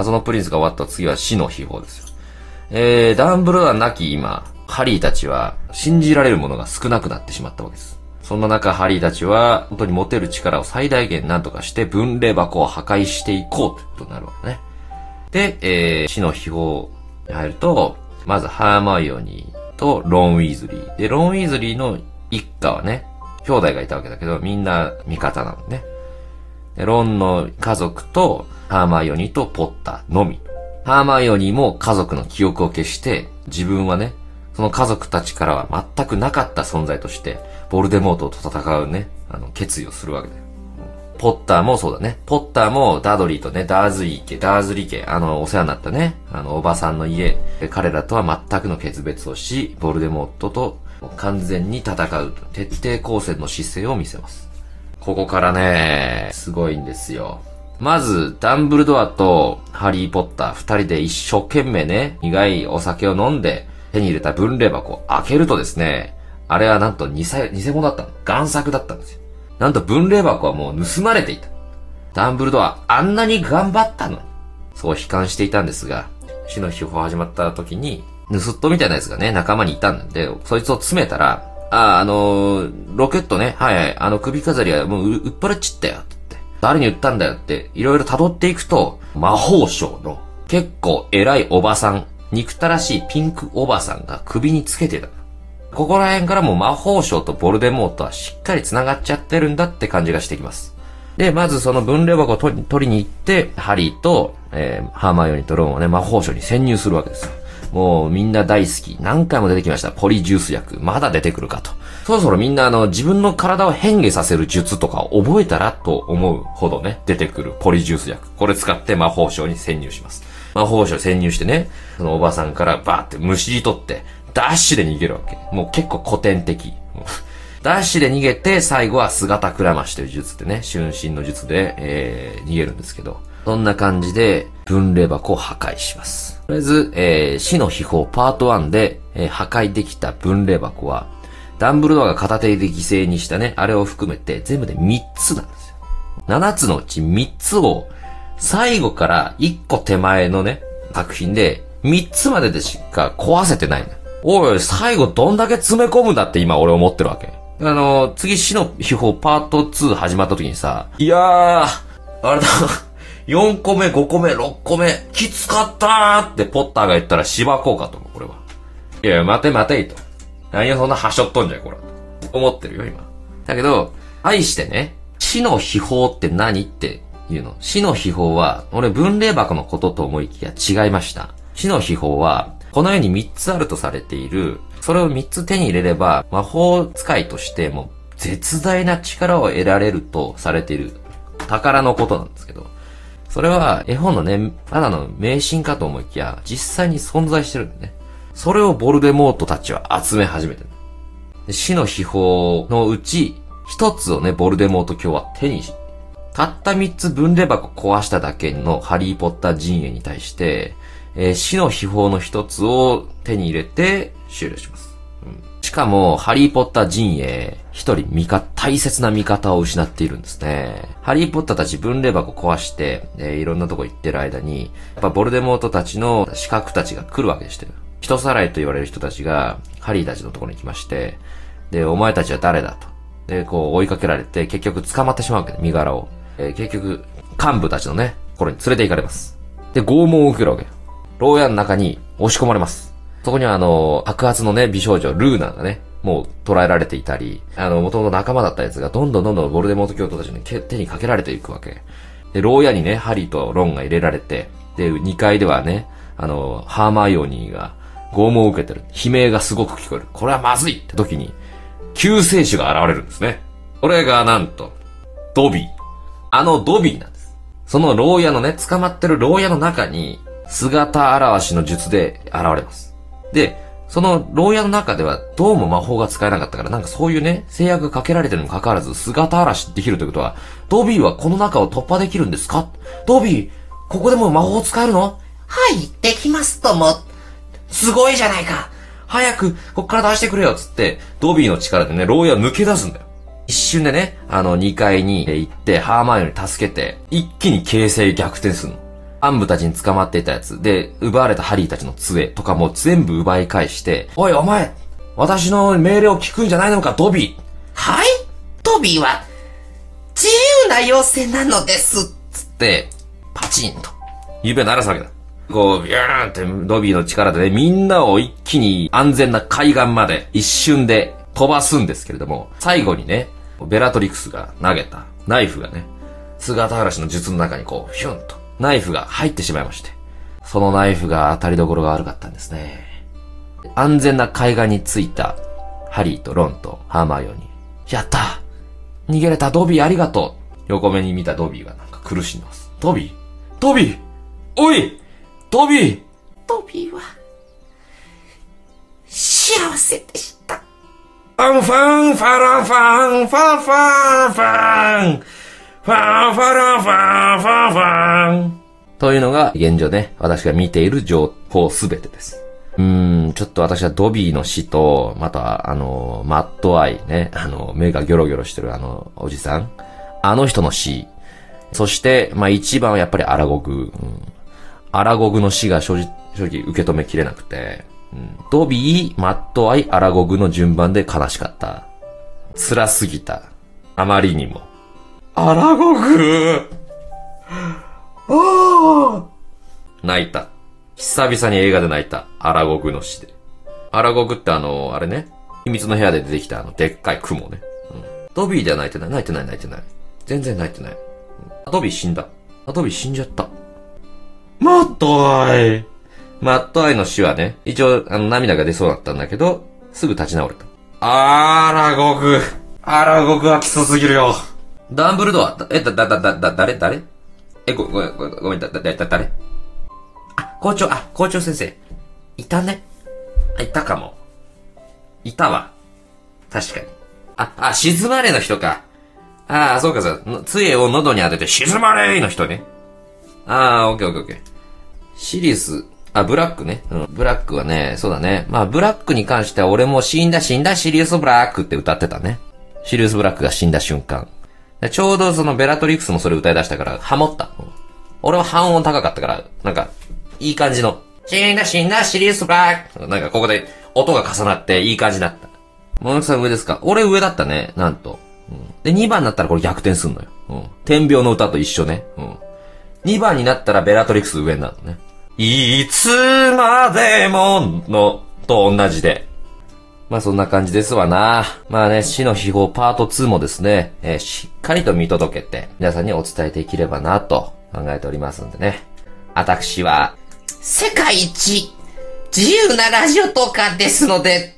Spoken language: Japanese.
謎のプリンスが終わった次は死の秘宝ですよ。えー、ダンブルドアなき今、ハリーたちは信じられるものが少なくなってしまったわけです。そんな中、ハリーたちは、本当に持てる力を最大限何とかして分霊箱を破壊していこうということになるわけね。で、えー、死の秘宝に入ると、まずハーマイオニーとロン・ウィーズリー。で、ロン・ウィーズリーの一家はね、兄弟がいたわけだけど、みんな味方なのね。ロンの家族と、ハーマイオニーとポッターのみ。ハーマイオニーも家族の記憶を消して、自分はね、その家族たちからは全くなかった存在として、ボルデモートと戦うね、あの、決意をするわけだよ。ポッターもそうだね。ポッターもダドリーとね、ダーズリ家、ダーズリー家、あの、お世話になったね、あの、おばさんの家、彼らとは全くの決別をし、ボルデモートと完全に戦う、徹底抗戦の姿勢を見せます。ここからね、すごいんですよ。まず、ダンブルドアとハリーポッター二人で一生懸命ね、苦いお酒を飲んで手に入れた分霊箱を開けるとですね、あれはなんと偽、偽物だったの。贋作だったんですよ。なんと分霊箱はもう盗まれていた。ダンブルドア、あんなに頑張ったのに。そう悲観していたんですが、死の秘宝始まった時に、盗っ人みたいなやつがね、仲間にいたんで、そいつを詰めたら、ああ、のー、ロケットね、はいはい、あの首飾りはもう売っ払っちったよ、って。誰に売ったんだよって、いろいろ辿っていくと、魔法省の結構偉いおばさん、憎たらしいピンクおばさんが首につけてた。ここら辺からも魔法省とボルデモートはしっかり繋がっちゃってるんだって感じがしてきます。で、まずその分霊箱を取り取りに行って、ハリーと、えー、ハーマイオニーとロンはね、魔法省に潜入するわけですよ。もうみんな大好き。何回も出てきました。ポリジュース薬。まだ出てくるかと。そろそろみんなあの、自分の体を変化させる術とか覚えたらと思うほどね、出てくるポリジュース薬。これ使って魔法省に潜入します。魔法省潜入してね、そのおばさんからバーってむしり取って、ダッシュで逃げるわけ。もう結構古典的。ダッシュで逃げて、最後は姿くらましという術ってね、春心の術で、えー、逃げるんですけど、そんな感じで、分霊箱を破壊します。とりあえず、えー、死の秘宝パート1で、えー、破壊できた分霊箱は、ダンブルドアが片手で犠牲にしたね、あれを含めて全部で3つなんですよ。7つのうち3つを、最後から1個手前のね、作品で、3つまででしか壊せてないの。おい、最後どんだけ詰め込むんだって今俺思ってるわけ。あの、次死の秘宝パート2始まった時にさ、いやー、あれだ、4個目、5個目、6個目、きつかったーってポッターが言ったらしばこうかと思う、これは。いやいや、待て待ていと。何をそんなはしょっとんじゃい、これ。思ってるよ、今。だけど、愛してね、死の秘宝って何っていうの。死の秘宝は、俺分霊箱のことと思いきや違いました。死の秘宝は、この世に3つあるとされている、それを3つ手に入れれば、魔法使いとしても絶大な力を得られるとされている宝のことなんですけど、それは絵本のね、ただの迷信かと思いきや、実際に存在してるんだね。それをボルデモートたちは集め始めてる。死の秘宝のうち、一つをね、ボルデモート今日は手にし、たった三つ分霊箱壊しただけのハリーポッター陣営に対して、えー、死の秘宝の一つを手に入れて終了します。うん、しかも、ハリーポッター陣営、一人味方、大切な味方を失っているんですね。ハリーポッターたち分霊箱壊して、えー、いろんなとこ行ってる間に、やっぱボルデモートたちの資格たちが来るわけでしたよ。人さらいと言われる人たちが、ハリーたちのところに来まして、で、お前たちは誰だと。で、こう追いかけられて、結局捕まってしまうわけで、身柄を。えー、結局、幹部たちのね、ころに連れて行かれます。で、拷問を受けるわけ。牢屋の中に押し込まれます。そこにはあの、白髪のね、美少女、ルーナがね、もう捕らえられていたり、あの、元々仲間だったやつがどんどんどんどんボルデモート教徒たちに手にかけられていくわけ。で、牢屋にね、ハリーとロンが入れられて、で、2階ではね、あの、ハーマイオニーが拷問を受けてる。悲鳴がすごく聞こえる。これはまずいって時に、救世主が現れるんですね。これがなんと、ドビー。あのドビーなんです。その牢屋のね、捕まってる牢屋の中に、姿現しの術で現れます。で、その牢屋の中ではどうも魔法が使えなかったから、なんかそういうね、制約がかけられてるにもかかわらず、姿嵐できるということは、ドビーはこの中を突破できるんですか？ドビー、ここでも魔法使えるの？はい、できますとも。すごいじゃないか。早く、こっから出してくれよ、つって、ドビーの力でね、牢屋抜け出すんだよ。一瞬でね、あの、2階に行って、ハーマイオに助けて、一気に形勢逆転するの。暗部たちに捕まっていたやつ、で、奪われたハリーたちの杖とかも全部奪い返して、おいお前私の命令を聞くんじゃないのか、ドビー。はい？ドビーは、自由な妖精なのです。つって、パチンと、指を鳴らすわけだ。こう、ビューンってドビーの力でね、みんなを一気に安全な海岸まで一瞬で飛ばすんですけれども、最後にね、ベラトリクスが投げた。ナイフがね、姿嵐の術の中にこう、ヒュンと、ナイフが入ってしまいまして、そのナイフが当たりどころが悪かったんですね。安全な海岸に着いたハリーとロンとハーマイオニー。やった逃げれたドビーありがとう横目に見たドビーがなんか苦しんでます。ドビードビーおいドビードビーは、幸せでした。ファンファンファランファンファンファンファンファンファランファンファンファンというのが現状ね、私が見ている情報すべてです。うん、ちょっと私はドビーの死と、また、あの、マットアイね、あの、目がギョロギョロしてるあの、おじさん。あの人の死。そして、まあ一番はやっぱりアラゴグ。うん、アラゴグの死が正直、正直受け止めきれなくて、うん、ドビー、マットアイ、アラゴグの順番で悲しかった。辛すぎた。あまりにも。アラゴグ泣いた。久々に映画で泣いた。アラゴグの死で。アラゴグってあの、あれね。秘密の部屋で出てきたあの、でっかい蜘蛛ね。うん、ドビーでは泣いてない。泣いてない泣いてない。全然泣いてない。うん、ドビー死んだ。あ、ドビー死んじゃった。マッドアイ。マッドアイの死はね、一応、あの、涙が出そうだったんだけど、すぐ立ち直れた。アラゴグ。アラゴグは基礎すぎるよ。ダンブルドア、え、だ、だ、だ、だ、だ、誰誰？え、ご、ご、ご、ごめん、だ、だ、だ、誰？あ、校長、あ、校長先生。いたね。あ、いたかも。いたわ。確かに。あ、あ、静まれの人か。ああ、そうかそう。杖を喉に当てて、静まれの人ね。ああ、オッケーオッケーオッケー。シリウス、あ、ブラックね。うん。ブラックはね、そうだね。まあ、ブラックに関しては俺も死んだ死んだシリウスブラックって歌ってたね。シリウスブラックが死んだ瞬間。ちょうどそのベラトリックスもそれ歌い出したから、ハモった。俺は半音高かったから、なんか、いい感じの、死んだ死んだシリウスブラックなんかここで音が重なっていい感じだった。モノクさん上ですか？俺上だったね、なんと。で、2番になったらこれ逆転すんのよ。うん。天秤の歌と一緒ね。うん。2番になったらベラトリックス上になるのね。いつまでもの、と同じで。まあそんな感じですわな。まあね、死の秘宝パート2もですね、えーしっかりと見届けて、皆さんにお伝えできればなと考えておりますんでね。私は、世界一、自由なラジオとかですので、